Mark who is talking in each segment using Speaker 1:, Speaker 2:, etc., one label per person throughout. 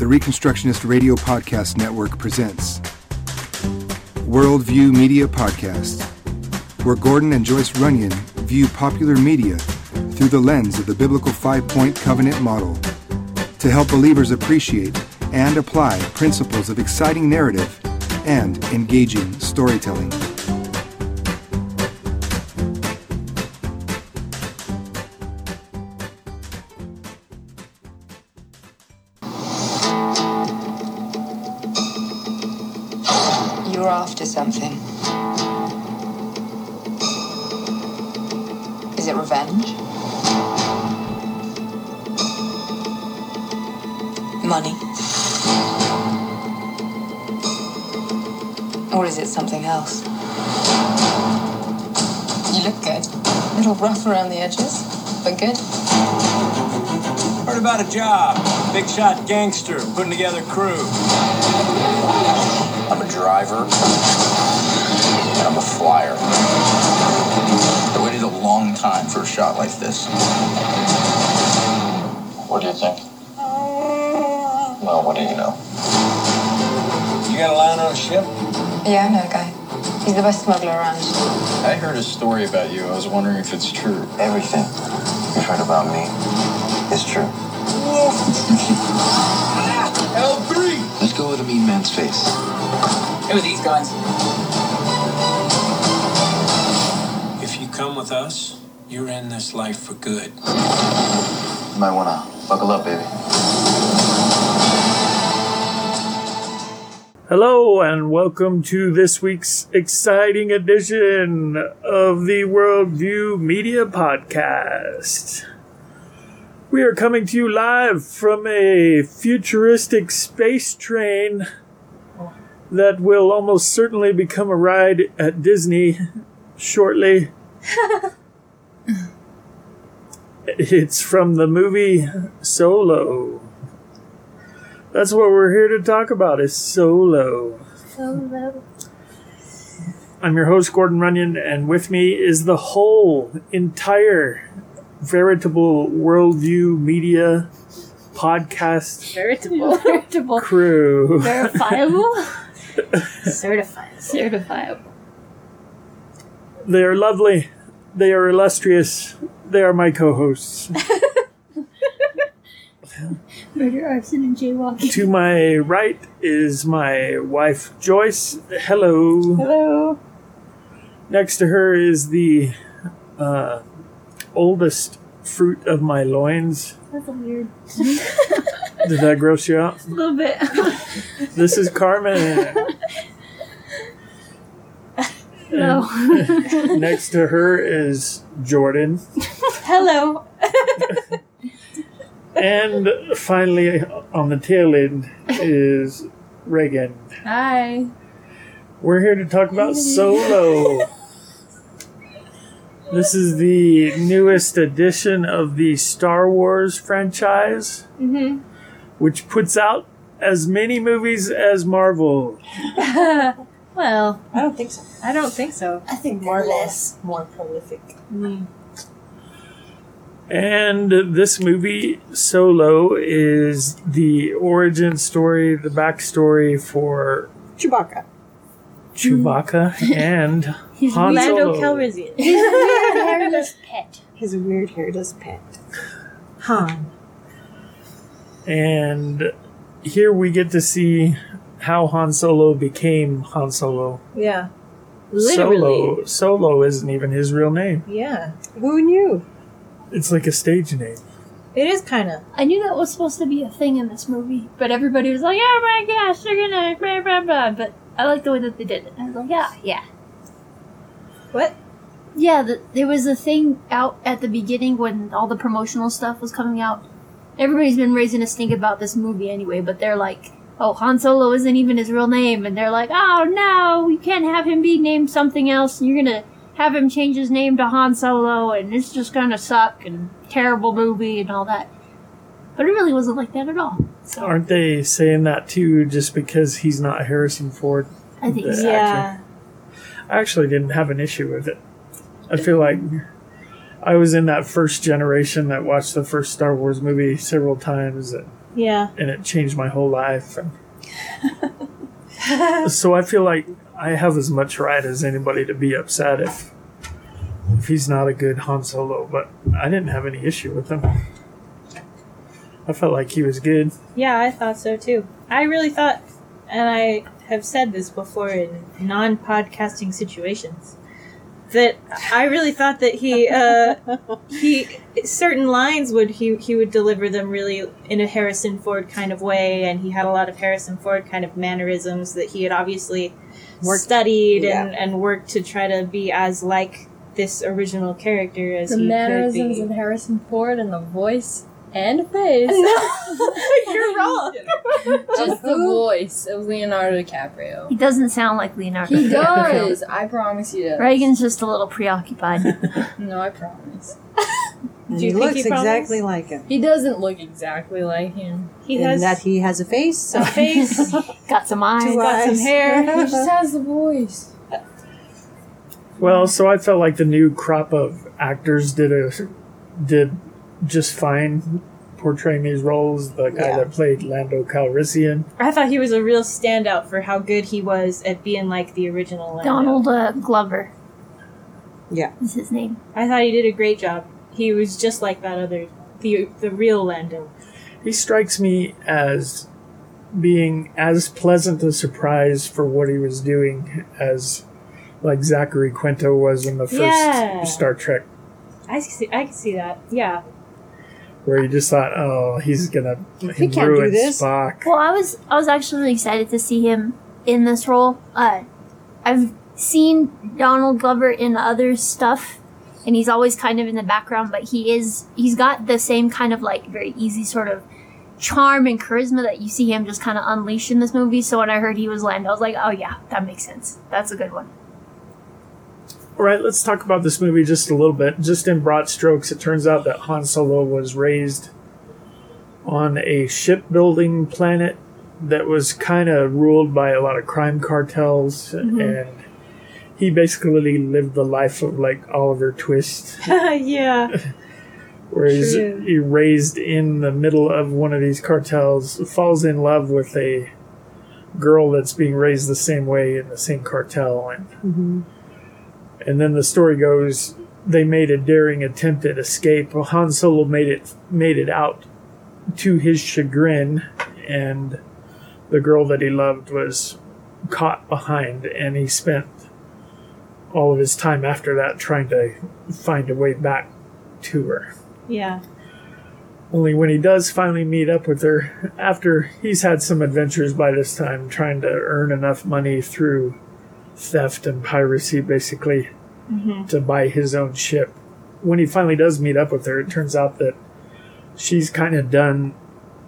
Speaker 1: the Reconstructionist Radio Podcast Network presents Worldview Media Podcast, where Gordon and Joyce Runyon view popular media through the lens of the biblical five point covenant model to help believers appreciate and apply principles of exciting narrative and engaging storytelling.
Speaker 2: Heard about a job. Big shot gangster putting together crew.
Speaker 3: I'm a driver. And I'm a flyer. I waited a long time for a shot like this. What do you think? Well, what do you know?
Speaker 2: You got a line on a ship?
Speaker 4: Yeah, I know a guy. He's the best smuggler around.
Speaker 3: I heard a story about you. I was wondering if it's true.
Speaker 5: Everything you've heard about me is true.
Speaker 2: L3!
Speaker 3: Let's go with the mean man's face.
Speaker 6: Who are these guys?
Speaker 2: If you come with us, you're in this life for good.
Speaker 5: You might wanna buckle up, baby.
Speaker 7: Hello, and welcome to this week's exciting edition of the Worldview Media Podcast. We are coming to you live from a futuristic space train that will almost certainly become a ride at Disney shortly. it's from the movie Solo. That's what we're here to talk about is Solo. Solo. I'm your host, Gordon Runyon, and with me is the whole entire veritable worldview media podcast
Speaker 8: Veritable. Veritable.
Speaker 7: crew.
Speaker 8: Verifiable? Certified. Certifiable.
Speaker 7: They are lovely. They are illustrious. They are my co hosts.
Speaker 8: Murder, arson, and jaywalking.
Speaker 7: to my right is my wife, Joyce. Hello.
Speaker 8: Hello.
Speaker 7: Next to her is the uh, oldest fruit of my loins.
Speaker 8: That's a weird.
Speaker 7: Did that gross you out?
Speaker 8: A little bit.
Speaker 7: This is Carmen.
Speaker 8: no.
Speaker 7: Next to her is Jordan.
Speaker 8: Hello.
Speaker 7: And finally, on the tail end is Reagan.
Speaker 8: Hi.
Speaker 7: We're here to talk about Solo. This is the newest edition of the Star Wars franchise,
Speaker 8: Mm-hmm.
Speaker 7: which puts out as many movies as Marvel.
Speaker 8: Well,
Speaker 9: I don't think so.
Speaker 8: I don't think so.
Speaker 9: I think Marvel is more prolific.
Speaker 7: And this movie, Solo, is the origin story, the backstory for
Speaker 9: Chewbacca.
Speaker 7: Chewbacca and
Speaker 8: He's
Speaker 7: Han
Speaker 9: Lando
Speaker 7: Solo.
Speaker 9: Calrissian.
Speaker 8: hairless pet.
Speaker 9: His weird hairless pet. Han.
Speaker 7: And here we get to see how Han Solo became Han Solo.
Speaker 9: Yeah. Literally.
Speaker 7: Solo. Solo isn't even his real name.
Speaker 9: Yeah. Who knew?
Speaker 7: It's like a stage name.
Speaker 9: It is kind of.
Speaker 8: I knew that was supposed to be a thing in this movie, but everybody was like, "Oh my gosh, they're gonna blah blah blah." But I like the way that they did it. I was like, "Yeah, yeah,
Speaker 9: What?
Speaker 8: yeah." The, there was a thing out at the beginning when all the promotional stuff was coming out. Everybody's been raising a stink about this movie anyway, but they're like, "Oh, Han Solo isn't even his real name," and they're like, "Oh no, you can't have him be named something else. You're gonna have him change his name to Han Solo, and it's just gonna suck and terrible movie and all that." But it really wasn't like that at all. So
Speaker 7: Aren't they saying that too just because he's not Harrison Ford?
Speaker 8: I think
Speaker 7: the
Speaker 8: so.
Speaker 7: actor? I actually didn't have an issue with it. I feel like I was in that first generation that watched the first Star Wars movie several times. And
Speaker 9: Yeah.
Speaker 7: and it changed my whole life. And so I feel like I have as much right as anybody to be upset if if he's not a good Han Solo, but I didn't have any issue with him. I felt like he was good.
Speaker 9: Yeah, I thought so too. I really thought, and I have said this before in non podcasting situations, that I really thought that he, uh, he, certain lines would, he, he would deliver them really in a Harrison Ford kind of way, and he had a lot of Harrison Ford kind of mannerisms that he had obviously
Speaker 10: Worked-
Speaker 9: studied
Speaker 10: yeah.
Speaker 9: and, and worked to try to be as like this original character as
Speaker 10: The
Speaker 9: he
Speaker 10: mannerisms of. Harrison Ford and the voice and face.
Speaker 9: You're wrong.
Speaker 10: Just the voice of Leonardo DiCaprio.
Speaker 8: He doesn't sound like Leonardo. DiCaprio.
Speaker 10: He
Speaker 8: DiCaprio.
Speaker 10: does. I promise you. does.
Speaker 8: Reagan's just a little preoccupied.
Speaker 10: No, I promise.
Speaker 9: Do you
Speaker 11: he
Speaker 9: think
Speaker 11: looks
Speaker 9: he
Speaker 11: exactly like him.
Speaker 10: He doesn't look exactly like him.
Speaker 9: He
Speaker 11: in
Speaker 9: has
Speaker 11: that he has a face.
Speaker 9: a face,
Speaker 8: Got some eyes.
Speaker 11: Two
Speaker 9: got some hair.
Speaker 10: He just has the voice.
Speaker 7: Well, so I felt like the new crop of actors did a did just fine portraying these roles. The guy
Speaker 11: Yeah.
Speaker 7: that played Lando Calrissian,
Speaker 9: I thought he was a real standout for how good he was at being like the original Lando.
Speaker 8: Donald uh, Glover
Speaker 11: Yeah.
Speaker 8: is his name.
Speaker 9: I thought he did a great job. He was just like that other, the the real Lando.
Speaker 7: he strikes me as being as pleasant a surprise for what he was doing as like Zachary Quinto was in the first
Speaker 9: Yeah.
Speaker 7: Star Trek,
Speaker 9: I see. I can see that. Yeah.
Speaker 7: Where you just thought, oh, he's gonna
Speaker 11: He can't do
Speaker 7: ruin
Speaker 11: this.
Speaker 7: Spock.
Speaker 8: Well, I was I was actually really excited to see him in this role. Uh, I've seen Donald Glover in other stuff, and he's always kind of in the background, but he is he's got the same kind of like very easy sort of charm and charisma that you see him just kind of unleash in this movie. So when I heard he was Lando, I was like, oh yeah, that makes sense. That's a good one.
Speaker 7: All right, let's talk about this movie just a little bit. Just in broad strokes, it turns out that Han Solo was raised on a shipbuilding planet that was kind of ruled by a lot of crime cartels, mm-hmm. and he basically lived the life of like Oliver Twist,
Speaker 9: yeah.
Speaker 7: where he's
Speaker 9: True.
Speaker 7: he raised in the middle of one of these cartels, falls in love with a girl that's being raised the same way in the same cartel, and mm-hmm. And then the story goes they made a daring attempt at escape. Well, Han Solo made it made it out to his chagrin, and the girl that he loved was caught behind, and he spent all of his time after that trying to find a way back to her.
Speaker 9: Yeah.
Speaker 7: Only when he does finally meet up with her, after he's had some adventures by this time, trying to earn enough money through theft and piracy, basically, mm-hmm. to buy his own ship. When he finally does meet up with her, it turns out that she's kind of done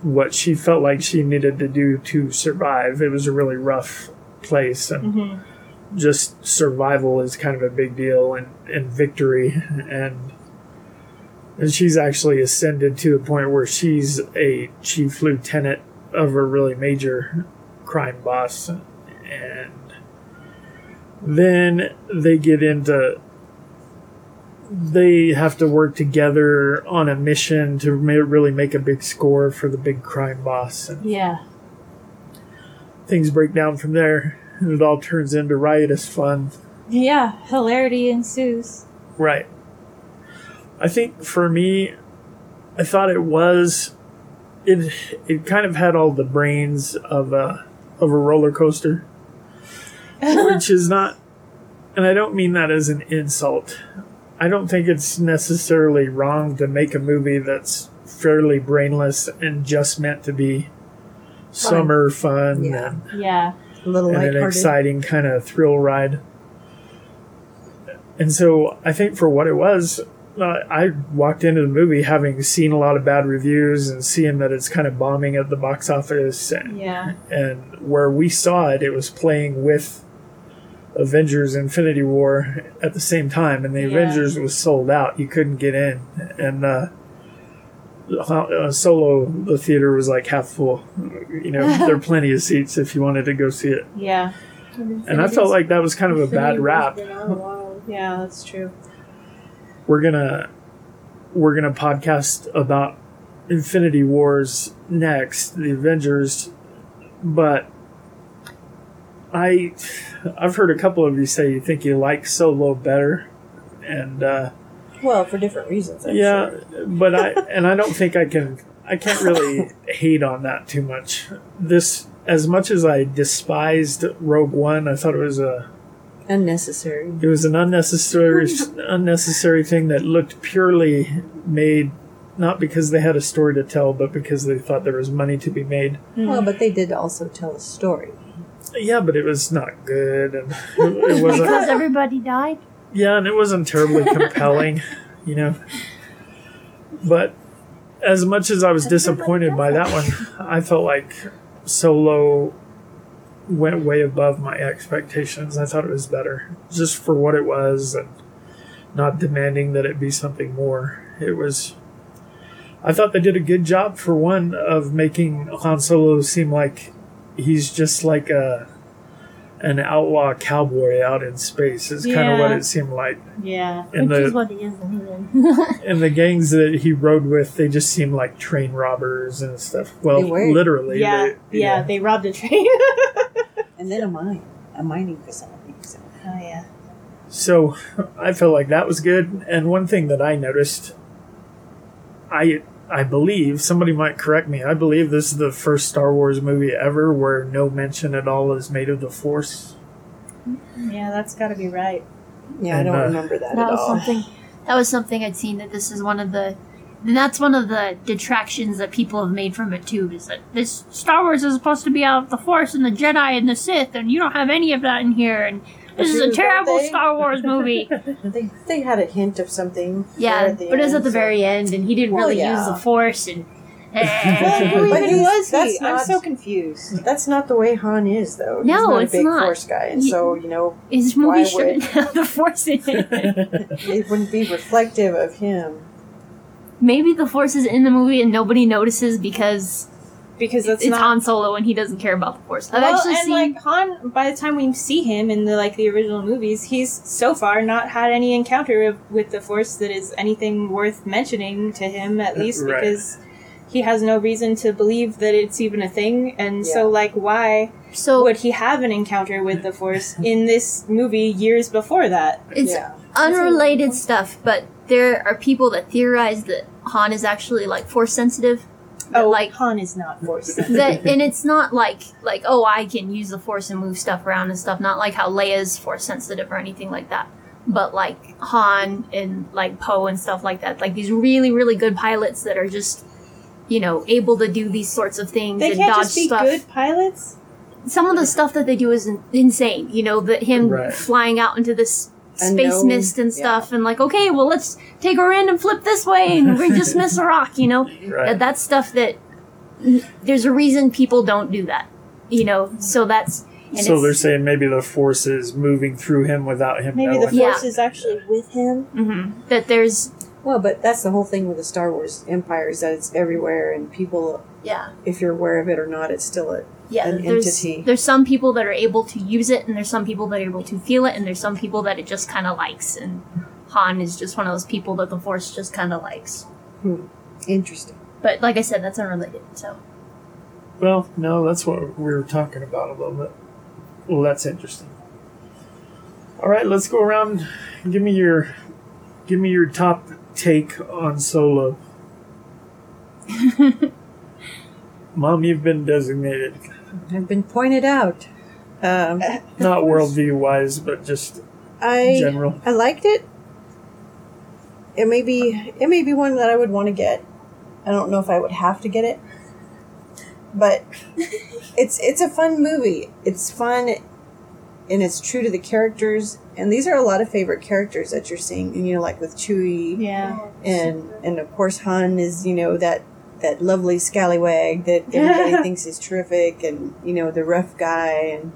Speaker 7: what she felt like she needed to do to survive. It was a really rough place, and mm-hmm. just survival is kind of a big deal, and, and victory, and and she's actually ascended to the point where she's a chief lieutenant of a really major crime boss. And then they get into. They have to work together on a mission to ma- really make a big score for the big crime boss. And
Speaker 9: Yeah.
Speaker 7: things break down from there, and it all turns into riotous fun.
Speaker 9: Yeah. Hilarity ensues.
Speaker 7: Right. I think for me, I thought it was it it kind of had all the brains of a of a roller coaster, which is not, and I don't mean that as an insult. I don't think it's necessarily wrong to make a movie that's fairly brainless and just meant to be summer fun
Speaker 11: Yeah.
Speaker 7: and
Speaker 9: Yeah.
Speaker 11: A little
Speaker 7: and an exciting kind of thrill ride. And so I think for what it was, uh, I walked into the movie having seen a lot of bad reviews and seeing that it's kind of bombing at the box office. And,
Speaker 9: Yeah.
Speaker 7: and where we saw it, it was playing with Avengers Infinity War at the same time. And the
Speaker 9: Yeah.
Speaker 7: Avengers was sold out. You couldn't get in. And, uh, uh, solo the theater was like half full you know there are plenty of seats if you wanted to go see it
Speaker 9: Yeah.
Speaker 7: and I felt like that was kind of a bad rap.
Speaker 9: Yeah, that's true.
Speaker 7: We're gonna we're gonna podcast about Infinity Wars next, the Avengers, but I I've heard a couple of you say you think you like Solo better, and uh,
Speaker 11: Well, for different reasons. I'm
Speaker 7: yeah,
Speaker 11: sure.
Speaker 7: but I and I don't think I can I can't really hate on that too much. This as much as I despised Rogue One, I thought it was a
Speaker 11: unnecessary.
Speaker 7: it was an unnecessary unnecessary thing that looked purely made not because they had a story to tell, but because they thought there was money to be made.
Speaker 11: Well, but they did also tell a story.
Speaker 7: Yeah, but it was not good, and it, it wasn't.
Speaker 8: Because everybody died.
Speaker 7: Yeah, and it wasn't terribly compelling, you know. But as much as I was disappointed by that one, I felt like Solo went way above my expectations. I thought it was better, just for what it was, and not demanding that it be something more. It was. I thought they did a good job for one of making Han Solo seem like he's just like a an outlaw cowboy out in space. Is kind of what it seemed like.
Speaker 9: Yeah.
Speaker 7: And
Speaker 8: Which
Speaker 7: the
Speaker 8: is what he is anyway.
Speaker 7: and the gangs that he rode with, they just seemed like train robbers and stuff. Well,
Speaker 11: They were.
Speaker 7: literally.
Speaker 9: Yeah,
Speaker 7: they-
Speaker 9: yeah, they robbed a train.
Speaker 11: And then a mine, a mining facility. So.
Speaker 9: oh yeah.
Speaker 7: So I felt like that was good. And one thing that I noticed, I I believe somebody might correct me. I believe this is the first Star Wars movie ever where no mention at all is made of the Force.
Speaker 9: Yeah, that's got to be right.
Speaker 11: Yeah, I don't
Speaker 7: uh,
Speaker 11: remember that,
Speaker 8: that
Speaker 11: at
Speaker 8: was
Speaker 11: all.
Speaker 8: something. That was something I'd seen. That this is one of the. And that's one of the detractions that people have made from it too. Is that this Star Wars is supposed to be out of the Force and the Jedi and the Sith, and you don't have any of that in here. And this is a terrible
Speaker 11: they?
Speaker 8: Star Wars movie.
Speaker 11: They they had a hint of something.
Speaker 8: yeah,
Speaker 11: at the
Speaker 8: but it was at the
Speaker 11: so-
Speaker 8: very end, and he didn't
Speaker 11: Well,
Speaker 8: really
Speaker 11: yeah.
Speaker 8: use the Force. And eh,
Speaker 9: Well, who
Speaker 11: But he's-
Speaker 9: was he?
Speaker 11: that's
Speaker 9: I'm so confused.
Speaker 11: That's not the way Han is, though. He's
Speaker 8: No,
Speaker 11: not
Speaker 8: it's
Speaker 11: a big
Speaker 8: not.
Speaker 11: force guy, and
Speaker 8: He-
Speaker 11: so you know
Speaker 8: his movie shouldn't have the Force in it.
Speaker 11: it wouldn't be reflective of him.
Speaker 8: Maybe the Force is in the movie and nobody notices because
Speaker 9: Because that's
Speaker 8: it's
Speaker 9: not.
Speaker 8: Han Solo and he doesn't care about the Force. I've
Speaker 9: well,
Speaker 8: actually
Speaker 9: and
Speaker 8: seen.
Speaker 9: like Han, by the time we see him in the like the original movies, he's so far not had any encounter of, with the Force that is anything worth mentioning to him, at least
Speaker 7: Right.
Speaker 9: because he has no reason to believe that it's even a thing. And so, like, why
Speaker 8: so
Speaker 9: would he have an encounter with the Force in this movie years before that?
Speaker 8: it's
Speaker 11: yeah.
Speaker 8: unrelated stuff, but there are people that theorize that Han is actually like Force sensitive. That,
Speaker 9: Oh,
Speaker 8: like
Speaker 9: Han is not Force.
Speaker 8: that, and it's not like like oh I can use the Force and move stuff around and stuff. Not like how Leia's Force sensitive or anything like that. But like Han and like Poe and stuff like that, like these really really good pilots that are just you know able to do these sorts of things
Speaker 9: they
Speaker 8: and
Speaker 9: can't
Speaker 8: dodge
Speaker 9: just be
Speaker 8: stuff.
Speaker 9: good pilots.
Speaker 8: some of the stuff that they do is insane. You know, that him
Speaker 7: Right.
Speaker 8: flying out into this space
Speaker 11: Unknown,
Speaker 8: mist and stuff, and like, okay, well, let's take a random flip this way, and we just miss a rock. You know,
Speaker 7: Right.
Speaker 8: That- that's stuff that there's a reason people don't do that. You know, so that's and
Speaker 7: so they're saying maybe the Force is moving through him without him
Speaker 9: Maybe
Speaker 7: knowing.
Speaker 9: the
Speaker 8: Yeah.
Speaker 9: Force is actually with him.
Speaker 8: mhm, that there's
Speaker 11: Well, but that's the whole thing with the Star Wars Empire is that it's everywhere, and people,
Speaker 8: yeah
Speaker 11: if you're aware of it or not, it's still a
Speaker 8: yeah
Speaker 11: an
Speaker 8: there's
Speaker 11: entity.
Speaker 8: there's some people that are able to use it, and there's some people that are able to feel it, and there's some people that it just kind of likes, and Han is just one of those people that the Force just kind of likes. Hmm.
Speaker 11: Interesting.
Speaker 8: But like I said, that's unrelated. So.
Speaker 7: Well, no, that's what we were talking about a little bit. Well, that's interesting. All right, let's go around. Give me your, give me your top take on Solo. Mom, you've been designated,
Speaker 11: I've been pointed out. Um,
Speaker 7: not worldview wise, but just
Speaker 11: I
Speaker 7: general.
Speaker 11: I liked it. It may be it may be one that I would want to get. I don't know if I would have to get it, but it's it's a fun movie. It's fun, and it's true to the characters. And these are a lot of favorite characters that you're seeing. And you know, like with Chewie,
Speaker 9: Yeah.
Speaker 11: and and of course Han is you know that that lovely scallywag that everybody thinks is terrific, and you know the rough guy, and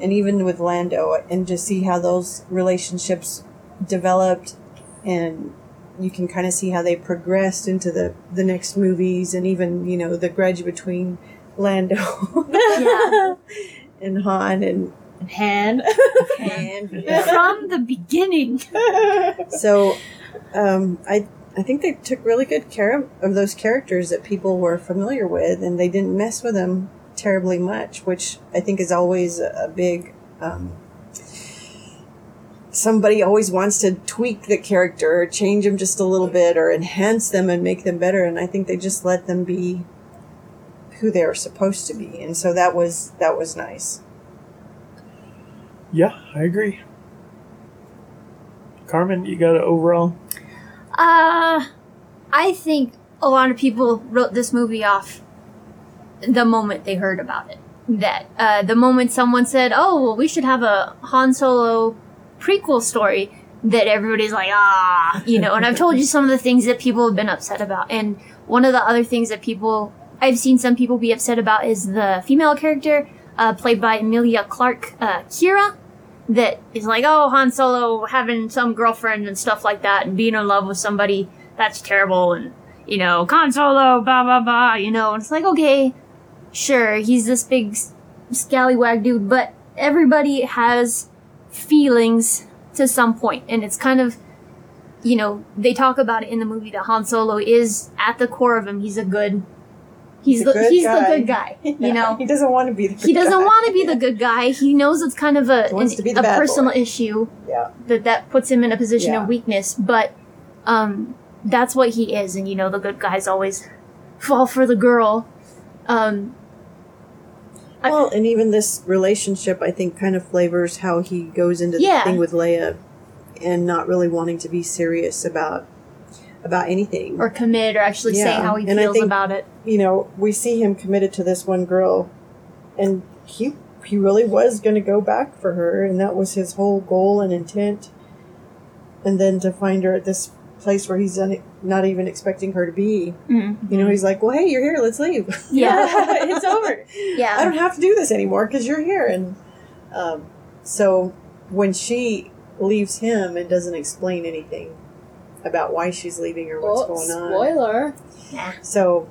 Speaker 11: and even with Lando, and just see how those relationships developed, and you can kind of see how they progressed into the the next movies, and even you know the grudge between Lando
Speaker 8: Yeah.
Speaker 11: and Han and
Speaker 9: Han.
Speaker 11: and
Speaker 8: From the beginning.
Speaker 11: so um, I I think they took really good care of, of those characters that people were familiar with, and they didn't mess with them terribly much, which I think is always a, a big. Um, somebody always wants to tweak the character, or change them just a little bit, or enhance them and make them better. And I think they just let them be who they are supposed to be, and so that was that was nice.
Speaker 7: Yeah, I agree. Carmen, you got an overall?
Speaker 8: Uh, I think a lot of people wrote this movie off the moment they heard about it. That uh, the moment someone said, "Oh, well, we should have a Han Solo prequel story," that everybody's like, "Ah," you know. And I've told you some of the things that people have been upset about, and one of the other things that people I've seen some people be upset about is the female character uh, played by Emilia Clarke, uh, Qi'ra that is like, oh, Han Solo having some girlfriend and stuff like that and being in love with somebody, that's terrible. And, you know, Han Solo, blah, blah, blah, you know, and it's like, okay, sure, he's this big scallywag dude, but everybody has feelings to some point, And it's kind of, you know, they talk about it in the movie that Han Solo is, at the core of him, he's a good, he's, the,
Speaker 11: good
Speaker 8: he's
Speaker 11: guy.
Speaker 8: the good guy, you
Speaker 11: Yeah,
Speaker 8: know?
Speaker 11: he doesn't want to be the.
Speaker 8: he doesn't
Speaker 11: guy.
Speaker 8: want to be the good guy. He knows it's kind of a an-
Speaker 11: to be the
Speaker 8: a personal
Speaker 11: boy.
Speaker 8: issue
Speaker 11: Yeah.
Speaker 8: that that puts him in a position
Speaker 11: Yeah.
Speaker 8: of weakness. But um, that's what he is, and you know the good guys always fall for the girl. Um, I-
Speaker 11: Well, and even this relationship, I think, kind of flavors how he goes into the thing with Leia, and not really wanting to be serious about about anything.
Speaker 8: or commit, or actually say
Speaker 11: Yeah,
Speaker 8: how he
Speaker 11: and
Speaker 8: feels
Speaker 11: think-
Speaker 8: about it.
Speaker 11: you know, we see him committed to this one girl, and he he really was going to go back for her, and that was his whole goal and intent. And then to find her at this place where he's un- not even expecting her to be,
Speaker 8: Mm.
Speaker 11: you know, he's like, "Well, hey, you're here. Let's leave.
Speaker 8: Yeah,
Speaker 11: it's over.
Speaker 8: yeah.
Speaker 11: I don't have to do this anymore because you're here." And um, so when she leaves him and doesn't explain anything about why she's leaving or what's
Speaker 10: Oh,
Speaker 11: going on,
Speaker 10: spoiler.
Speaker 11: so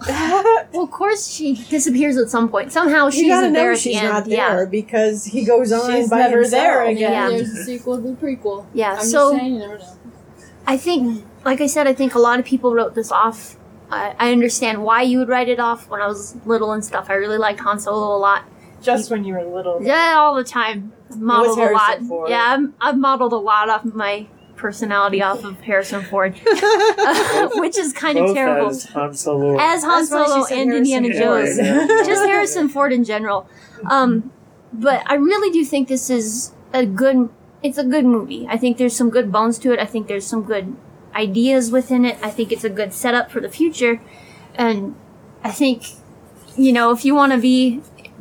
Speaker 8: well, of course she disappears at some point. Somehow she's
Speaker 11: you gotta
Speaker 8: there
Speaker 11: know
Speaker 8: at
Speaker 11: she's
Speaker 8: the end.
Speaker 11: not there
Speaker 8: Yeah,
Speaker 11: because he goes on
Speaker 9: She's
Speaker 11: by
Speaker 9: never
Speaker 11: himself.
Speaker 9: there again.
Speaker 8: Yeah.
Speaker 10: There's a sequel to the prequel.
Speaker 8: yeah.
Speaker 10: I'm
Speaker 8: so
Speaker 10: just saying, you never know.
Speaker 8: I think, like I said, I think a lot of people wrote this off. I, I understand why you would write it off when I was little and stuff. I really liked Han Solo a lot.
Speaker 9: Just when you were little.
Speaker 8: Yeah, all the time. Modeled a lot.
Speaker 11: Ford.
Speaker 8: Yeah, I'm, I've modeled a lot off my personality off of Harrison Ford, which is kind of
Speaker 7: Both
Speaker 8: terrible.
Speaker 7: as Han Solo.
Speaker 8: As Han
Speaker 11: That's why she
Speaker 8: Solo and
Speaker 11: Harrison
Speaker 8: Indiana Jones.
Speaker 7: Yeah, yeah.
Speaker 8: Just Harrison Ford in general. Um, but I really do think this is a good. It's a good movie. I think there's some good bones to it. I think there's some good ideas within it. I think it's a good setup for the future, and I think you know if you want to be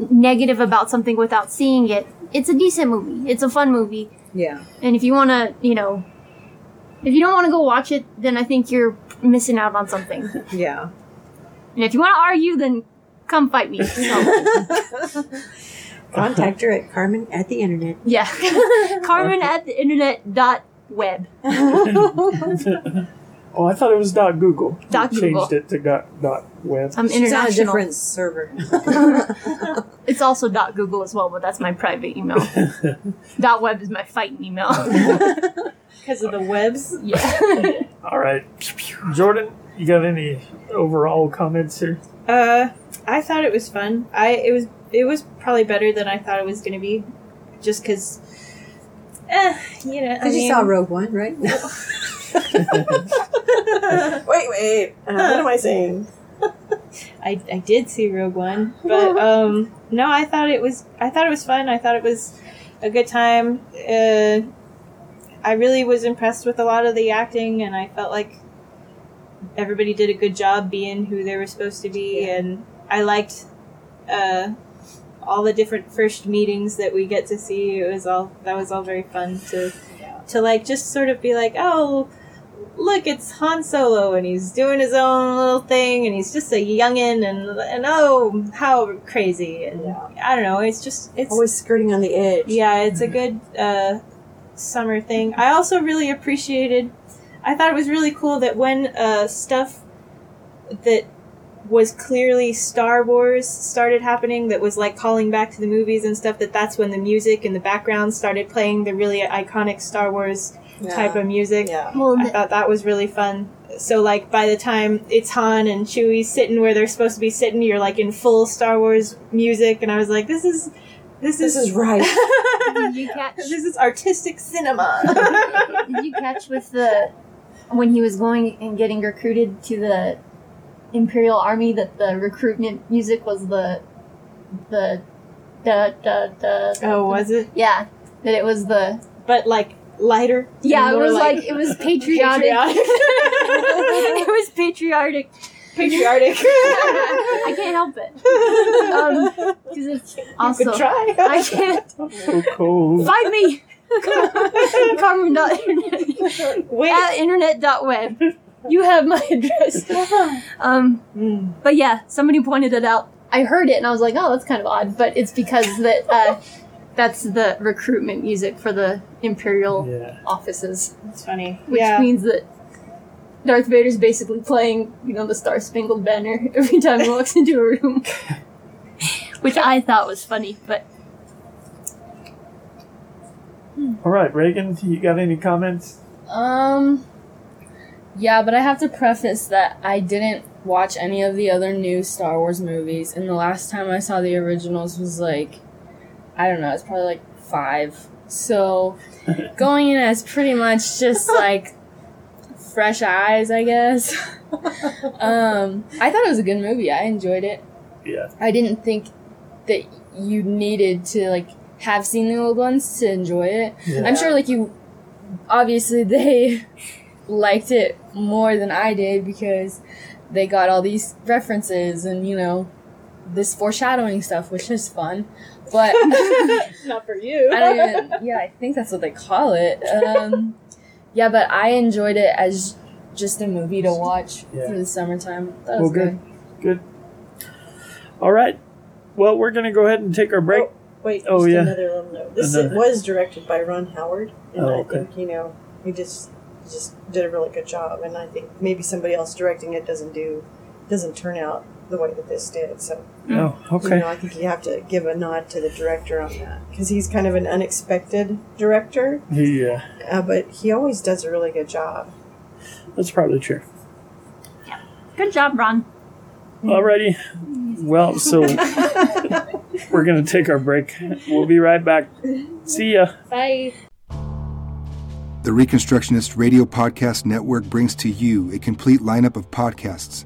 Speaker 8: negative about something without seeing it, it's a decent movie. It's a fun movie,
Speaker 11: Yeah.
Speaker 8: and if you want to, you know, if you don't want to go watch it, then I think you're missing out on something. Yeah. And
Speaker 11: Yeah.
Speaker 8: if you want to argue, then come fight me. So,
Speaker 11: Contact her at Carmen at the internet.
Speaker 8: yeah, Carmen at the internet dot web.
Speaker 7: oh, I thought it was dot Google.
Speaker 8: Dot Google.
Speaker 7: Changed it to dot, dot web.
Speaker 8: I'm
Speaker 11: She's on a
Speaker 8: international.
Speaker 11: different server.
Speaker 8: It's also dot Google as well, but that's my private email. dot web is my fighting email.
Speaker 9: Because of the webs.
Speaker 8: yeah.
Speaker 7: All right, Jordan, you got any overall comments here?
Speaker 9: Uh, I thought it was fun. I it was it was probably better than I thought it was going to be, just because. Eh, you know, I
Speaker 11: Because you saw Rogue One, right? wait, wait. Uh, what am I saying?
Speaker 9: I, I did see Rogue One, but um, no, I thought it was I thought it was fun. I thought it was a good time. Uh, I really was impressed with a lot of the acting, and I felt like everybody did a good job being who they were supposed to be, and I liked uh, all the different first meetings that we get to see. It was all that was all very fun to to like just sort of be like, oh, look, it's Han Solo, and he's doing his own little thing, and he's just a youngin, and and oh, how crazy, and I don't know, it's just it's
Speaker 11: Always skirting on the edge.
Speaker 9: yeah, it's a good uh, summer thing. I also really appreciated. I thought it was really cool that when uh, stuff that was clearly Star Wars started happening, that was like calling back to the movies and stuff. That that's when the music in the background started playing the really iconic Star Wars type of music.
Speaker 11: Yeah.
Speaker 8: Well,
Speaker 9: I
Speaker 8: the-
Speaker 9: thought that was really fun. So like by the time it's Han and Chewie sitting where they're supposed to be sitting, you're like in full Star Wars music, and I was like, this is this,
Speaker 11: This
Speaker 9: is
Speaker 11: is right.
Speaker 8: did you catch?
Speaker 9: this is artistic cinema.
Speaker 8: Did you catch with the when he was going and getting recruited to the Imperial Army that the recruitment music was the the da da da.
Speaker 9: oh, was it?
Speaker 8: Yeah, that it was the
Speaker 9: But like lighter.
Speaker 8: yeah. It
Speaker 9: more
Speaker 8: was like, it was patriotic.
Speaker 9: patriotic.
Speaker 8: it was patriotic.
Speaker 9: Patriotic.
Speaker 8: I can't help it. Um, 'cause it's
Speaker 9: you
Speaker 8: also
Speaker 9: could try.
Speaker 8: I can't
Speaker 7: So cold.
Speaker 8: find me. Carmen internet
Speaker 9: Wait.
Speaker 8: at internet web. You have my address. Um,
Speaker 9: Mm.
Speaker 8: but yeah, somebody pointed it out. I heard it and I was like, oh, that's kind of odd. But it's because that uh, that's the recruitment music for the Imperial
Speaker 7: Yeah.
Speaker 8: offices,
Speaker 9: That's funny.
Speaker 8: which
Speaker 9: yeah.
Speaker 8: means that Darth Vader's basically playing, you know, the Star Spangled Banner every time he walks into a room. which I thought was funny, but
Speaker 7: All right, Reagan, you got any comments?
Speaker 10: Um, yeah, but I have to preface that I didn't watch any of the other new Star Wars movies, and the last time I saw the originals was like, I don't know, it's probably like five. So, going in as pretty much just like fresh eyes, I guess. um, I thought it was a good movie. I enjoyed it.
Speaker 7: Yeah.
Speaker 10: I didn't think that you needed to like have seen the old ones to enjoy it.
Speaker 7: Yeah.
Speaker 10: I'm sure like you obviously they liked it more than I did because they got all these references and you know this foreshadowing stuff which is fun. But
Speaker 9: Not for you.
Speaker 10: I don't even yeah, I think that's what they call it. Um yeah, but I enjoyed it as just a movie to watch
Speaker 7: Yeah.
Speaker 10: for the summertime. That
Speaker 7: Well,
Speaker 10: was
Speaker 7: good.
Speaker 10: good.
Speaker 7: Good. All right. Well, we're going to go ahead and take our break.
Speaker 11: Oh, wait,
Speaker 7: Oh,
Speaker 11: just
Speaker 7: yeah.
Speaker 11: another little note. This
Speaker 7: Another-
Speaker 11: was directed by Ron Howard, and
Speaker 7: Oh,
Speaker 11: I think you know he just just did a really good job. And I think maybe somebody else directing it doesn't do doesn't turn out the way that this did. So
Speaker 7: Oh,
Speaker 11: you
Speaker 7: okay.
Speaker 11: know, I think you have to give a nod to the director on that because he's kind of an unexpected director,
Speaker 7: Yeah,
Speaker 11: uh, but he always does a really good job.
Speaker 7: that's probably true. Yeah.
Speaker 8: Good job, Ron.
Speaker 7: Alrighty. Well, so we're going to take our break. We'll be right back. See ya.
Speaker 9: Bye.
Speaker 1: The Reconstructionist Radio Podcast Network brings to you a complete lineup of podcasts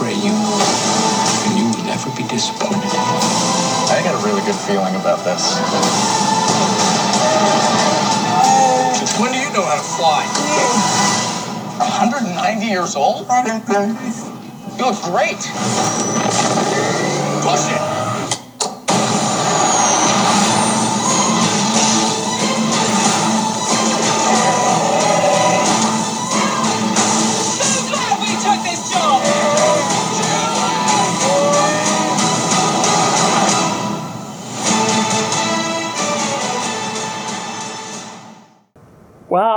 Speaker 2: Betray you, and you will never be disappointed.
Speaker 3: I got a really good feeling about this.
Speaker 2: Since when do you know how to fly?
Speaker 3: 190 years old? You look great.
Speaker 2: Push it!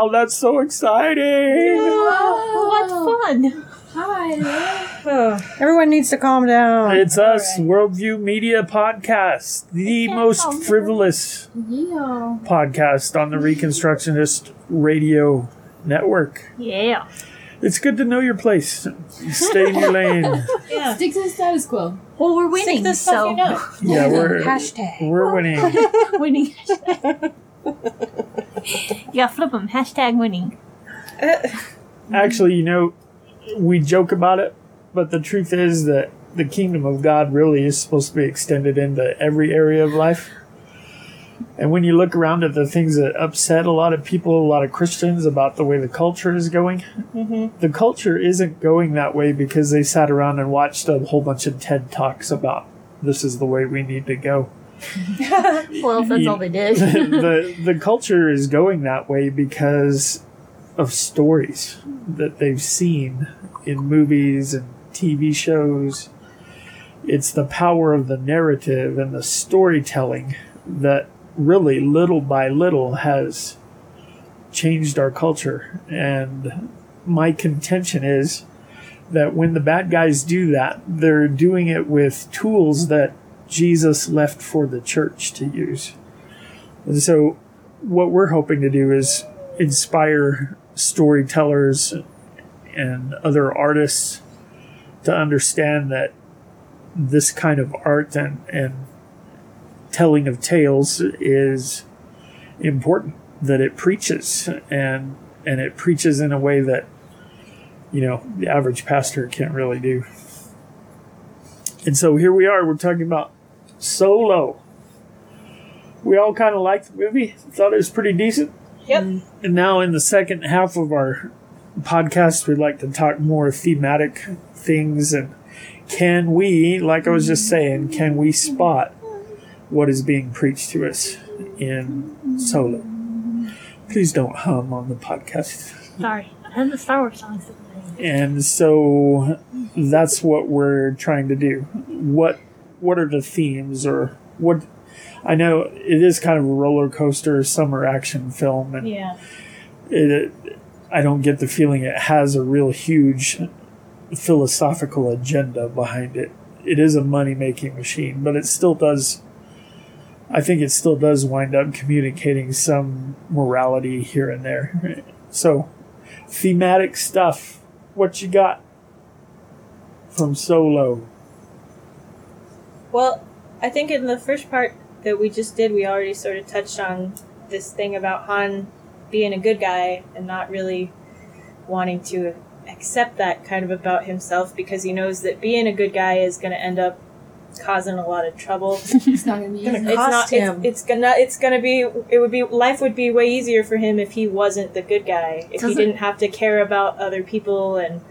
Speaker 7: Wow, that's so exciting!
Speaker 8: what fun! Hi.
Speaker 11: Everyone needs to calm down.
Speaker 7: It's us, Worldview Media Podcast, the most frivolous
Speaker 10: Yeah.
Speaker 7: podcast on the Reconstructionist Radio Network.
Speaker 8: Yeah.
Speaker 7: It's good to know your place. Stay in your lane.
Speaker 9: Yeah.
Speaker 10: Stick to the status quo.
Speaker 8: Well, we're
Speaker 9: Stick
Speaker 8: winning,
Speaker 9: the stuff
Speaker 8: so
Speaker 9: you know.
Speaker 7: Yeah, we're
Speaker 11: Hashtag.
Speaker 7: we're winning.
Speaker 8: winning. yeah, flip them. Hashtag winning.
Speaker 7: Actually, you know, we joke about it, but the truth is that the kingdom of God really is supposed to be extended into every area of life. And when you look around at the things that upset a lot of people, a lot of Christians about the way the culture is going, mm-hmm. the culture isn't going that way because they sat around and watched a whole bunch of TED Talks about this is the way we need to go.
Speaker 8: Well, that's
Speaker 7: You-
Speaker 8: all they did.
Speaker 7: the the culture is going that way because of stories that they've seen in movies and TV shows. It's the power of the narrative and the storytelling that really little by little has changed our culture. And my contention is that when the bad guys do that, they're doing it with tools that Jesus left for the church to use. And so, what we're hoping to do is inspire storytellers and other artists to understand that this kind of art and, and telling of tales is important, that it preaches and and it preaches in a way that you know the average pastor can't really do. And so here we are, we're talking about Solo. We all kind of liked the movie, thought it was pretty decent.
Speaker 9: Yep.
Speaker 7: And now, in the second half of our podcast, we'd like to talk more thematic things. And can we, like I was just saying, can we spot what is being preached to us in Solo? Please don't hum on the podcast.
Speaker 8: Sorry. And the Star Wars songs.
Speaker 7: And so that's what we're trying to do. What what are the themes or what I know it is kind of a roller coaster summer action film and
Speaker 9: Yeah.
Speaker 7: it, I don't get the feeling it has a real huge philosophical agenda behind it. It is a money making machine, but it still does. I think it still does wind up communicating some morality here and there. So, thematic stuff. What you got from Solo?
Speaker 9: Well, I think in the first part that we just did, we already sort of touched on this thing about Han being a good guy and not really wanting to accept that kind of about himself because he knows that being a good guy is going to end up causing a lot of trouble.
Speaker 10: It's not gonna be easy.
Speaker 9: it's not
Speaker 11: him.
Speaker 9: It's, it's gonna it's gonna be it would be life would be way easier for him if he wasn't the good guy if he
Speaker 8: Doesn't-
Speaker 9: didn't have to care about other people and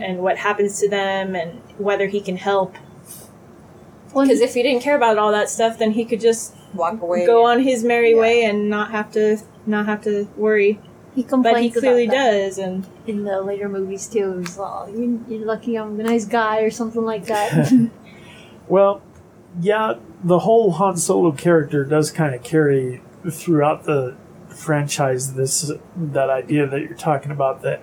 Speaker 9: and what happens to them and whether he can help because if he didn't care about all that stuff then he could just
Speaker 11: Walk away.
Speaker 9: go on his merry
Speaker 11: Yeah.
Speaker 9: way and not have to not have to worry
Speaker 8: He complains
Speaker 9: but he clearly
Speaker 8: about that
Speaker 9: does and
Speaker 8: in the later movies too. He's like, oh, you're, you're lucky I'm a nice guy or something like that.
Speaker 7: Well, yeah, the whole Han Solo character does kind of carry throughout the franchise this that idea that you're talking about that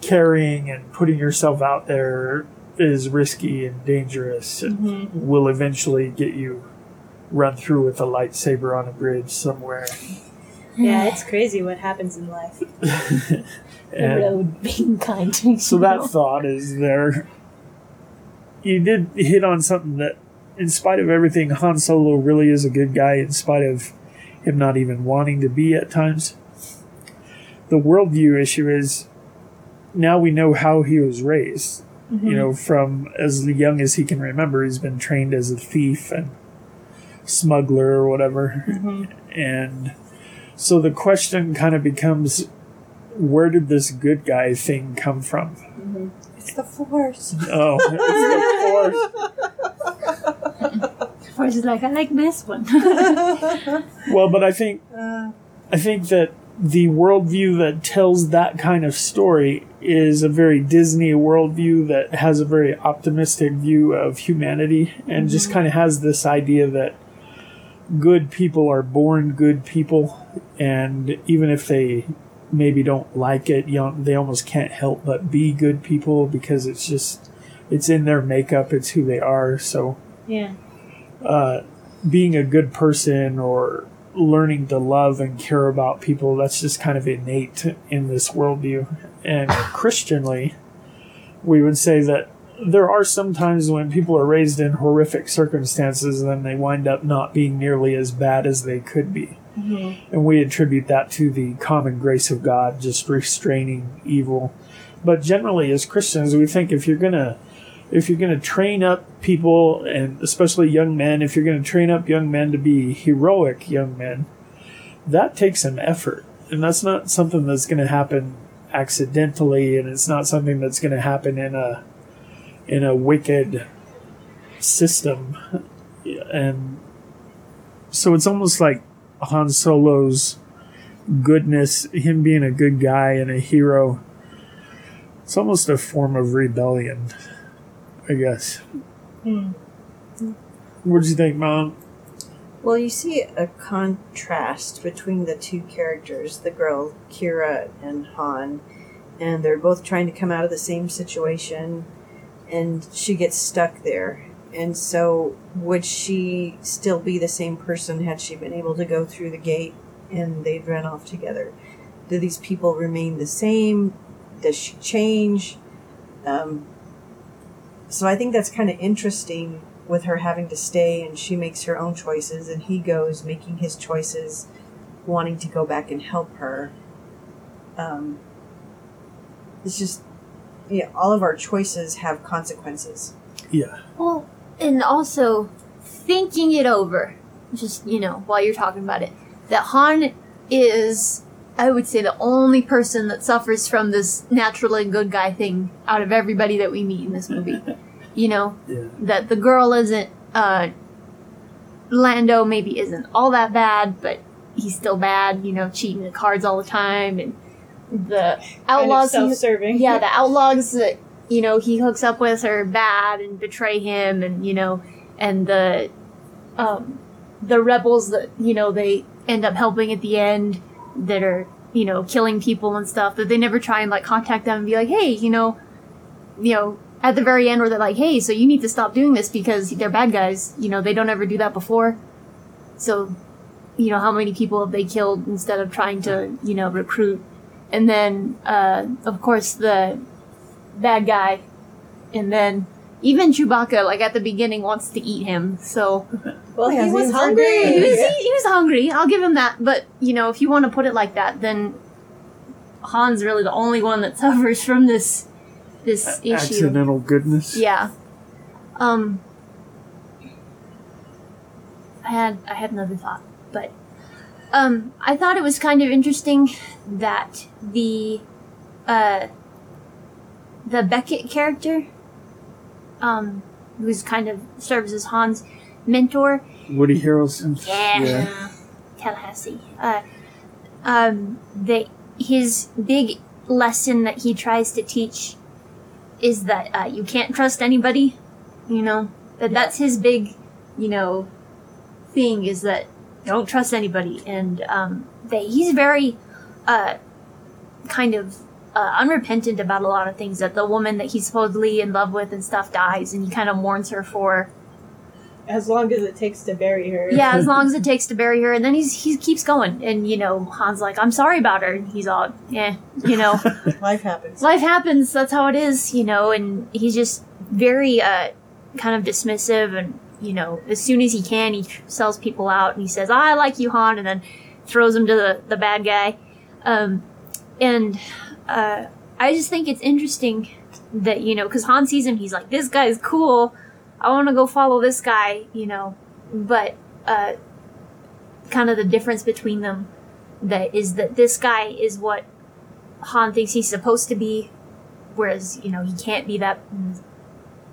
Speaker 7: carrying and putting yourself out there is risky and dangerous and will eventually get you run through with a lightsaber on a bridge somewhere.
Speaker 9: yeah it's crazy what happens in life
Speaker 8: the road being kind to me.
Speaker 7: so that thought is there. You did hit on something that, in spite of everything, Han Solo really is a good guy, in spite of him not even wanting to be at times. The worldview issue is now we know how he was raised. You know, mhm. from as young as he can remember, he's been trained as a thief and smuggler or whatever. Mm-hmm. And so the question kind of becomes where did this good guy thing come from? Mm-hmm.
Speaker 11: It's the Force.
Speaker 7: Oh, it's the Force.
Speaker 8: Force is like, I like this one.
Speaker 7: Well, but I think
Speaker 11: Uh,
Speaker 7: I think that the worldview that tells that kind of story is a very Disney worldview that has a very optimistic view of humanity and just kind of has this idea that good people are born good people, and even if they maybe don't like it, you know, they almost can't help but be good people because it's just it's in their makeup, it's who they are. So
Speaker 9: yeah
Speaker 7: uh, being a good person or learning to love and care about people. That's just kind of innate in this worldview. And Christianly, we would say that there are some times when people are raised in horrific circumstances and then they wind up not being nearly as bad as they could be. Mm-hmm. And we attribute that to the common grace of God just restraining evil. But generally, as Christians, we think if you're going to if you're going to train up people and especially young men if you're going to train up young men to be heroic young men that takes some effort and that's not something that's going to happen accidentally and it's not something that's going to happen in a in a wicked system and so it's almost like Han Solo's goodness him being a good guy and a hero it's almost a form of rebellion I guess.
Speaker 11: Hmm.
Speaker 7: What do you think, Mom?
Speaker 11: Well, you see a contrast between the two characters, the girl Qi'ra and Han, and they're both trying to come out of the same situation, and she gets stuck there. And so, would she still be the same person had she been able to go through the gate and they'd run off together? Do these people remain the same? Does she change? Um, so I think that's kind of interesting with her having to stay and she makes her own choices and he goes making his choices wanting to go back and help her um, it's just yeah all of our choices have consequences
Speaker 7: Yeah.
Speaker 8: Well, and also thinking it over, just you know, while you're talking about it, that Han is, I would say, the only person that suffers from this natural and good guy thing out of everybody that we meet in this movie. you know,
Speaker 7: Yeah.
Speaker 8: that the girl isn't, uh, Lando maybe isn't all that bad, but he's still bad. You know, cheating the cards all the time, and the outlaws. he-
Speaker 9: self-serving.
Speaker 8: yeah, the outlaws that you know he hooks up with are bad and betray him, and you know, and the um, the rebels that you know they end up helping at the end that are you know killing people and stuff that they never try and like contact them and be like, hey, you know, you know. At the very end, where they're like, "Hey, so you need to stop doing this because they're bad guys." You know, they don't ever do that before. So, you know, how many people have they killed instead of trying to, you know, recruit? And then, uh, of course, the bad guy, and then even Chewbacca, like at the beginning, wants to eat him. So
Speaker 9: Well, he
Speaker 11: he
Speaker 9: was
Speaker 11: was
Speaker 9: hungry.
Speaker 11: hungry.
Speaker 8: he was, he, he was hungry. I'll give him that. But you know, if you want to put it like that, then Han's really the only one that suffers from this this issue.
Speaker 7: Accidental goodness.
Speaker 8: Yeah. Um. I had I had another thought, but um, I thought it was kind of interesting that the uh the Beckett character, um, who's kind of serves as Han's mentor,
Speaker 7: Woody Harrelson.
Speaker 8: yeah. Tallahassee. Uh, um, that his big lesson that he tries to teach is that uh, you can't trust anybody. You know that that's his big, you know, thing is that don't trust anybody, and um, that he's very, uh, kind of. Uh, unrepentant about a lot of things that the woman that he's supposedly in love with and stuff dies and he kind of mourns her for
Speaker 9: As long as it takes to bury her.
Speaker 8: yeah, as long as it takes to bury her, and then he's he keeps going, and you know Han's like, "I'm sorry about her." And he's all, "Yeah, you know,
Speaker 11: life happens
Speaker 8: life happens. That's how it is, you know." And he's just very uh, kind of dismissive, and you know, as soon as he can, he sells people out, and he says, "I like you, Han," and then throws him to the the bad guy. Um, and uh, I just think it's interesting that you know, because Han sees him, he's like, "This guy's cool." I want to go follow this guy, you know. But uh, kind of the difference between them that is that this guy is what Han thinks he's supposed to be, whereas you know he can't be that.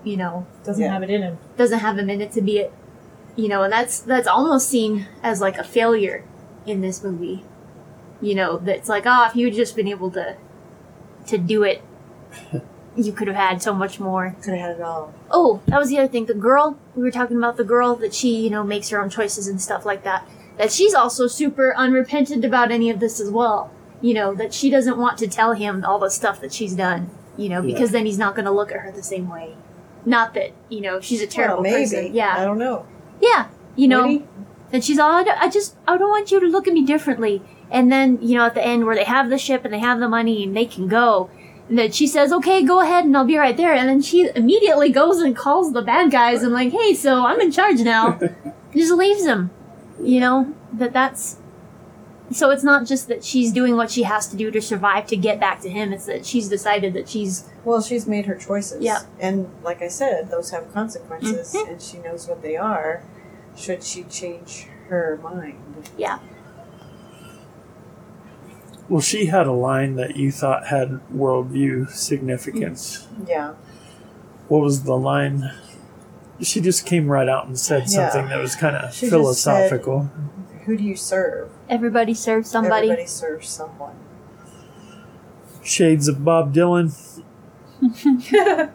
Speaker 8: You know,
Speaker 9: Doesn't
Speaker 11: Yeah.
Speaker 9: have it in him.
Speaker 8: doesn't have a minute to be it. You know, and that's that's almost seen as like a failure in this movie. You know, that's like, oh, if you'd just been able to to do it, you could have had so much more.
Speaker 11: could have had it all
Speaker 8: Oh, that was the other thing. The girl, we were talking about the girl that she, you know, makes her own choices and stuff like that. That she's also super unrepentant about any of this as well. You know, that she doesn't want to tell him all the stuff that she's done, you know, because then he's not going to look at her the same way. Not that, you know, she's a terrible
Speaker 11: well, maybe
Speaker 8: person.
Speaker 11: I don't know
Speaker 8: Yeah. You know,
Speaker 11: Woody?
Speaker 8: Then she's all, I don't- I just, I don't want you to look at me differently. And then, you know, at the end where they have the ship and they have the money and they can go. And then she says, okay, go ahead and I'll be right there. And then she immediately goes and calls the bad guys and like, hey, so I'm in charge now. just leaves them. You know, that that's, so it's not just that she's doing what she has to do to survive to get back to him. It's that she's decided that she's,
Speaker 11: Well, she's made her choices.
Speaker 8: Yeah.
Speaker 11: And like I said, those have consequences,
Speaker 8: Mhm.
Speaker 11: and she knows what they are. Should she change her mind?
Speaker 8: yeah.
Speaker 7: Well, she had a line that you thought had worldview significance.
Speaker 11: Yeah.
Speaker 7: What was the line? She just came right out and said
Speaker 11: Yeah.
Speaker 7: something that was kind of
Speaker 11: She just
Speaker 7: philosophical.
Speaker 11: Who do you serve?
Speaker 8: Everybody serves somebody.
Speaker 11: Everybody serves someone.
Speaker 7: Shades of Bob Dylan.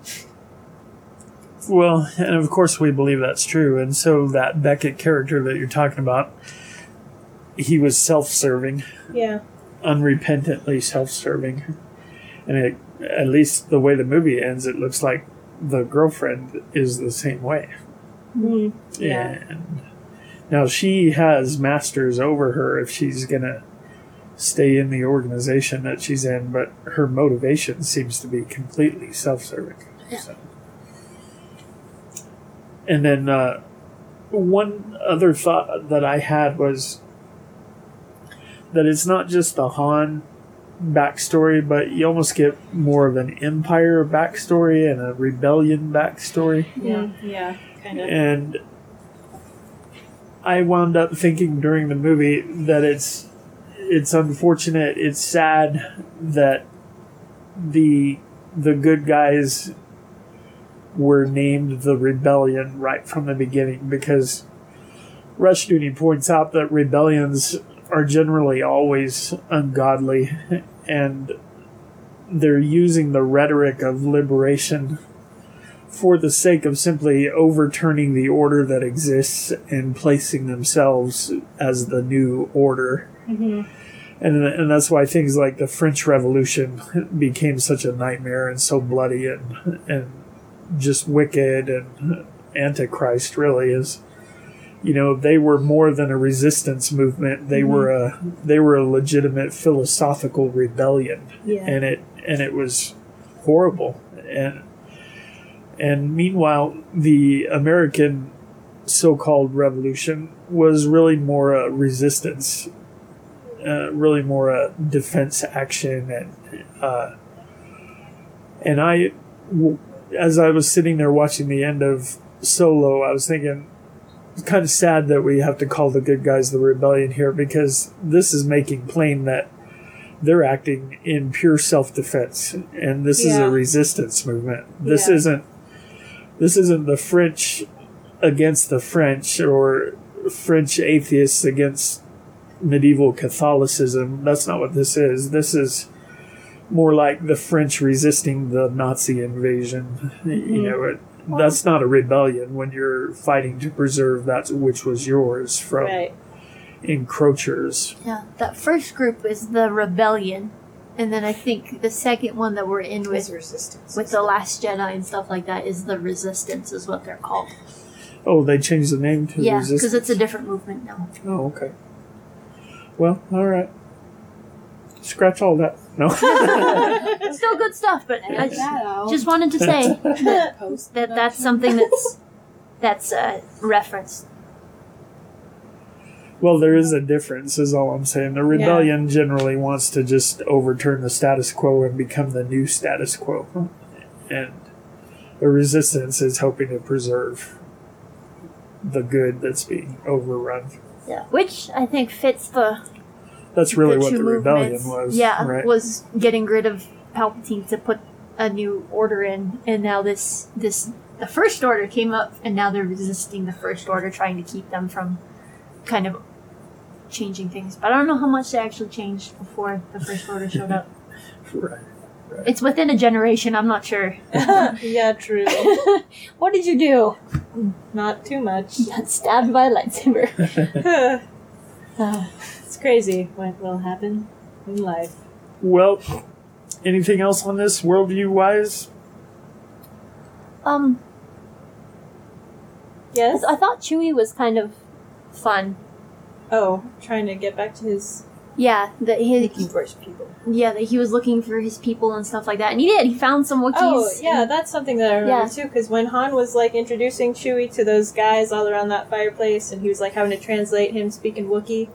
Speaker 7: well, and of course we believe that's true. And so that Beckett character that you're talking about, he was self-serving,
Speaker 9: Yeah.
Speaker 7: Unrepentantly self-serving, and it, at least the way the movie ends, it looks like the girlfriend is the same way.
Speaker 9: Mm, yeah.
Speaker 7: And now she has masters over her if she's gonna stay in the organization that she's in, but her motivation seems to be completely self-serving. So. And then uh, one other thought that I had was that it's not just the Han backstory, but you almost get more of an Empire backstory and a rebellion backstory.
Speaker 9: Yeah. Yeah. Kind of.
Speaker 7: And I wound up thinking during the movie that it's it's unfortunate, it's sad that the the good guys were named the rebellion right from the beginning because Rushdoony points out that rebellions are generally always ungodly and they're using the rhetoric of liberation for the sake of simply overturning the order that exists and placing themselves as the new order.
Speaker 9: hmm
Speaker 7: And, and that's why things like the French Revolution became such a nightmare and so bloody and, and just wicked and antichrist really is you know they were more than a resistance movement. They were a they were a legitimate philosophical rebellion.
Speaker 9: Yeah.
Speaker 7: and it and it was horrible. And and meanwhile the american so-called revolution was really more a resistance uh, really more a defense action. And uh, and i w- as i was sitting there watching the end of solo i was thinking kind of sad that we have to call the good guys the rebellion here because this is making plain that they're acting in pure self-defense and this is a resistance movement. This
Speaker 9: Yeah.
Speaker 7: isn't this isn't the french against the french or french atheists against medieval catholicism. That's not what this is. This is more like the french resisting the nazi invasion. You mm. know it, that's not a rebellion when you're fighting to preserve that which was yours from
Speaker 9: Right.
Speaker 7: encroachers
Speaker 8: Yeah, that first group is the rebellion, and then I think the second one that we're in
Speaker 11: With
Speaker 8: with
Speaker 11: resistance.
Speaker 8: with the Last Jedi and stuff like that is the Resistance, is what they're called.
Speaker 7: Oh, they changed the name to
Speaker 8: yeah,
Speaker 7: Resistance.
Speaker 8: because it's a different movement now.
Speaker 7: Oh, okay. Well, all right. Scratch all that. No.
Speaker 8: Still good stuff, but I
Speaker 10: Edit that out.
Speaker 8: just wanted to say
Speaker 10: Post
Speaker 8: that that's something that's that's uh, referenced.
Speaker 7: well, there is a difference, is all I'm saying. The rebellion generally wants to just overturn the status quo and become the new status quo, and the resistance is hoping to preserve the good that's being overrun.
Speaker 8: Yeah, which I think fits the
Speaker 7: That's really
Speaker 8: the
Speaker 7: what the rebellion was.
Speaker 8: Yeah,
Speaker 7: right?
Speaker 8: was getting rid of Palpatine to put a new order in, and now this this the First Order came up, and now they're resisting the First Order, trying to keep them from kind of changing things. But I don't know how much they actually changed before the First Order showed up.
Speaker 7: right.
Speaker 8: it's within a generation. I'm not sure.
Speaker 9: yeah, true.
Speaker 8: what did you do?
Speaker 9: Not too much.
Speaker 8: You got stabbed by a lightsaber.
Speaker 9: it's crazy what will happen in life.
Speaker 7: Well, anything else on this worldview wise?
Speaker 8: um,
Speaker 9: Yes.
Speaker 8: I thought Chewie was kind of fun.
Speaker 9: Oh, trying to get back to his
Speaker 8: Yeah, that his
Speaker 11: Looking for his people.
Speaker 8: yeah that he was looking for his people and stuff like that, and he did. He found some Wookiees.
Speaker 9: Oh, yeah, that's something that I remember
Speaker 8: Yeah.
Speaker 9: too. Because when Han was like introducing Chewie to those guys all around that fireplace, and he was like having to translate him speaking Wookiee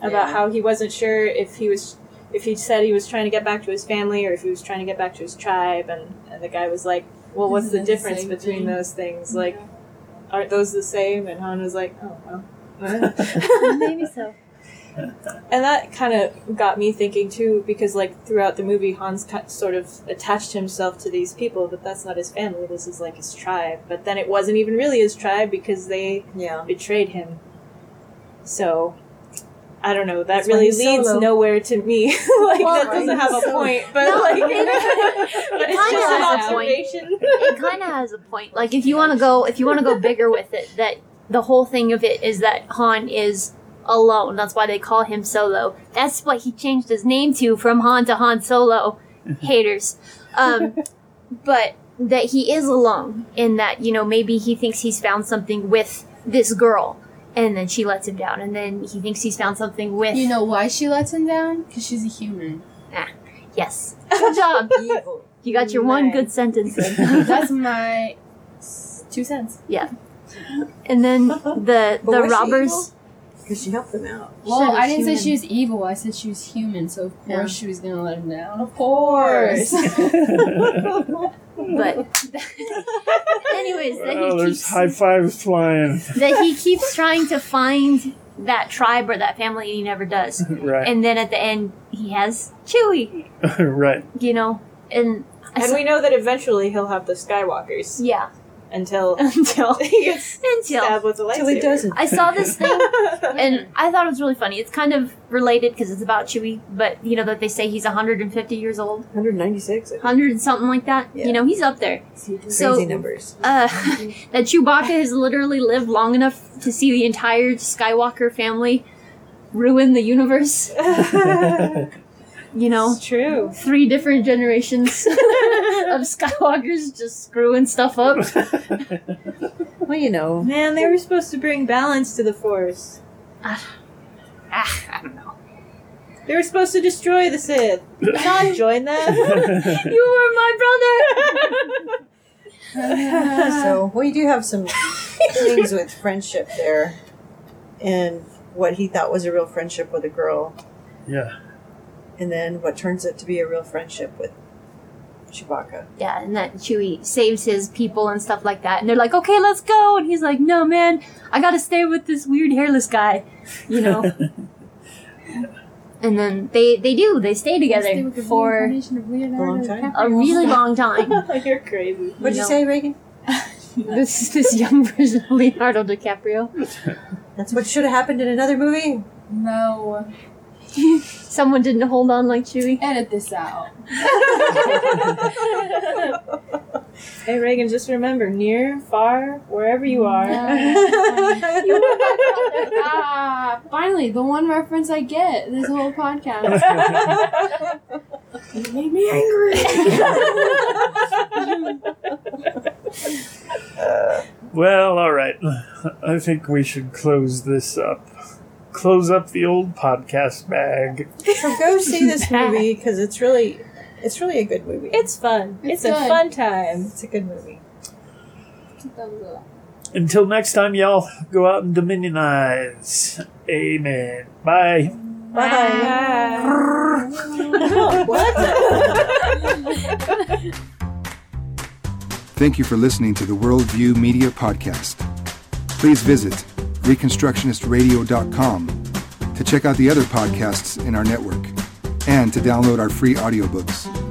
Speaker 9: about
Speaker 10: Yeah.
Speaker 9: how he wasn't sure if he was if he said he was trying to get back to his family or if he was trying to get back to his tribe, and, and the guy was like, "Well, what's the
Speaker 10: Isn't the
Speaker 9: difference
Speaker 10: same
Speaker 9: between
Speaker 10: thing?"
Speaker 9: those things? Like, aren't those the same?" And Han was like, "Oh well."
Speaker 8: maybe so.
Speaker 9: And that kind of got me thinking too, because like throughout the movie, Hans ki- sort of attached himself to these people, but that's not his family. This is like his tribe. But then it wasn't even really his tribe because they
Speaker 11: Yeah.
Speaker 9: betrayed him. So I don't know. That
Speaker 11: That's
Speaker 9: really leads
Speaker 11: solo.
Speaker 9: nowhere to me. like
Speaker 8: Well,
Speaker 9: that doesn't have a point, but
Speaker 8: No,
Speaker 9: like,
Speaker 8: it-
Speaker 9: but it's
Speaker 8: kinda
Speaker 9: just an
Speaker 8: has a point.
Speaker 9: observation.
Speaker 8: it kind of has a point. Like if you want to go, if you want to go bigger with it, that the whole thing of it is that Han is alone. That's why they call him Solo. That's what he changed his name to from Han to Han Solo. Haters. Um, but that he is alone in that you know maybe he thinks he's found something with this girl. And then she lets him down, and then he thinks he's found something with.
Speaker 10: You know why she lets him down? Because she's a human.
Speaker 8: Ah, yes, good job.
Speaker 11: Evil.
Speaker 8: You got your one good sentence in.
Speaker 10: That's my two cents. Yeah.
Speaker 8: And then the the
Speaker 11: was she
Speaker 8: robbers.
Speaker 11: Because she helped them out.
Speaker 10: Well,
Speaker 8: Said
Speaker 10: I didn't say she was evil. I said she was human. So of course
Speaker 11: Yeah.
Speaker 10: she was gonna let him down. Of
Speaker 9: course.
Speaker 8: But anyways, that
Speaker 7: Oh,
Speaker 8: he
Speaker 7: there's
Speaker 8: keeps
Speaker 7: high fives flying.
Speaker 8: that he keeps trying to find that tribe or that family and he never does.
Speaker 7: right.
Speaker 8: And then at the end he has Chewie,
Speaker 7: right.
Speaker 8: you know. And
Speaker 9: and
Speaker 8: saw-
Speaker 9: we know that eventually he'll have the Skywalkers
Speaker 8: yeah,
Speaker 9: until
Speaker 8: until
Speaker 9: he gets
Speaker 8: until
Speaker 9: stabbed with a lightsaber.
Speaker 11: Till he doesn't.
Speaker 8: I saw this thing and I thought it was really funny. It's kind of related because it's about Chewie, but you know that they say he's 150 years old,
Speaker 11: 196.
Speaker 8: 100 and something like that.
Speaker 11: Yeah.
Speaker 8: You know, he's up there.
Speaker 11: Crazy
Speaker 8: So-
Speaker 11: numbers.
Speaker 8: uh, that Chewbacca has literally lived long enough to see the entire Skywalker family ruin the universe. You know,
Speaker 9: It's true.
Speaker 8: three different generations of Skywalkers just screwing stuff up.
Speaker 11: Well, you know.
Speaker 9: Man, they were supposed to bring balance to the Force.
Speaker 8: Ah, I don't know.
Speaker 9: They were supposed to destroy the Sith, not join them.
Speaker 8: You were my brother.
Speaker 11: so, we do have some things with friendship there. And what he thought was a real friendship with a girl.
Speaker 7: yeah.
Speaker 11: And then what turns out to be a real friendship with Chewbacca.
Speaker 8: Yeah, and that Chewie saves his people and stuff like that. And they're like, okay, let's go. And he's like, no, man, I gotta stay with this weird hairless guy. You know? and then they, they do. They stay together for
Speaker 11: A long time.
Speaker 8: a really long time.
Speaker 9: You're crazy.
Speaker 11: What'd you
Speaker 8: know.
Speaker 11: say, Reagan?
Speaker 8: this is this young version of Leonardo DiCaprio.
Speaker 11: That's what should have happened in another movie?
Speaker 10: No.
Speaker 8: Someone didn't hold on like Chewie.
Speaker 10: Edit this out.
Speaker 9: Hey Reagan, just remember, near, far, wherever you are.
Speaker 10: ah, finally, the one reference I get this whole podcast.
Speaker 11: You made me angry.
Speaker 7: Well, all right. I think we should close this up. Close up the old podcast bag.
Speaker 11: so go see this movie because it's really, it's really a good movie.
Speaker 9: it's fun. It's,
Speaker 10: It's
Speaker 9: a
Speaker 10: good.
Speaker 9: fun time.
Speaker 11: It's a good movie.
Speaker 7: Until next time, y'all, go out and dominionize. Amen. Bye.
Speaker 11: Bye.
Speaker 1: Thank you for listening to the Worldview Media Podcast. Please visit ReconstructionistRadio.com to check out the other podcasts in our network and to download our free audiobooks.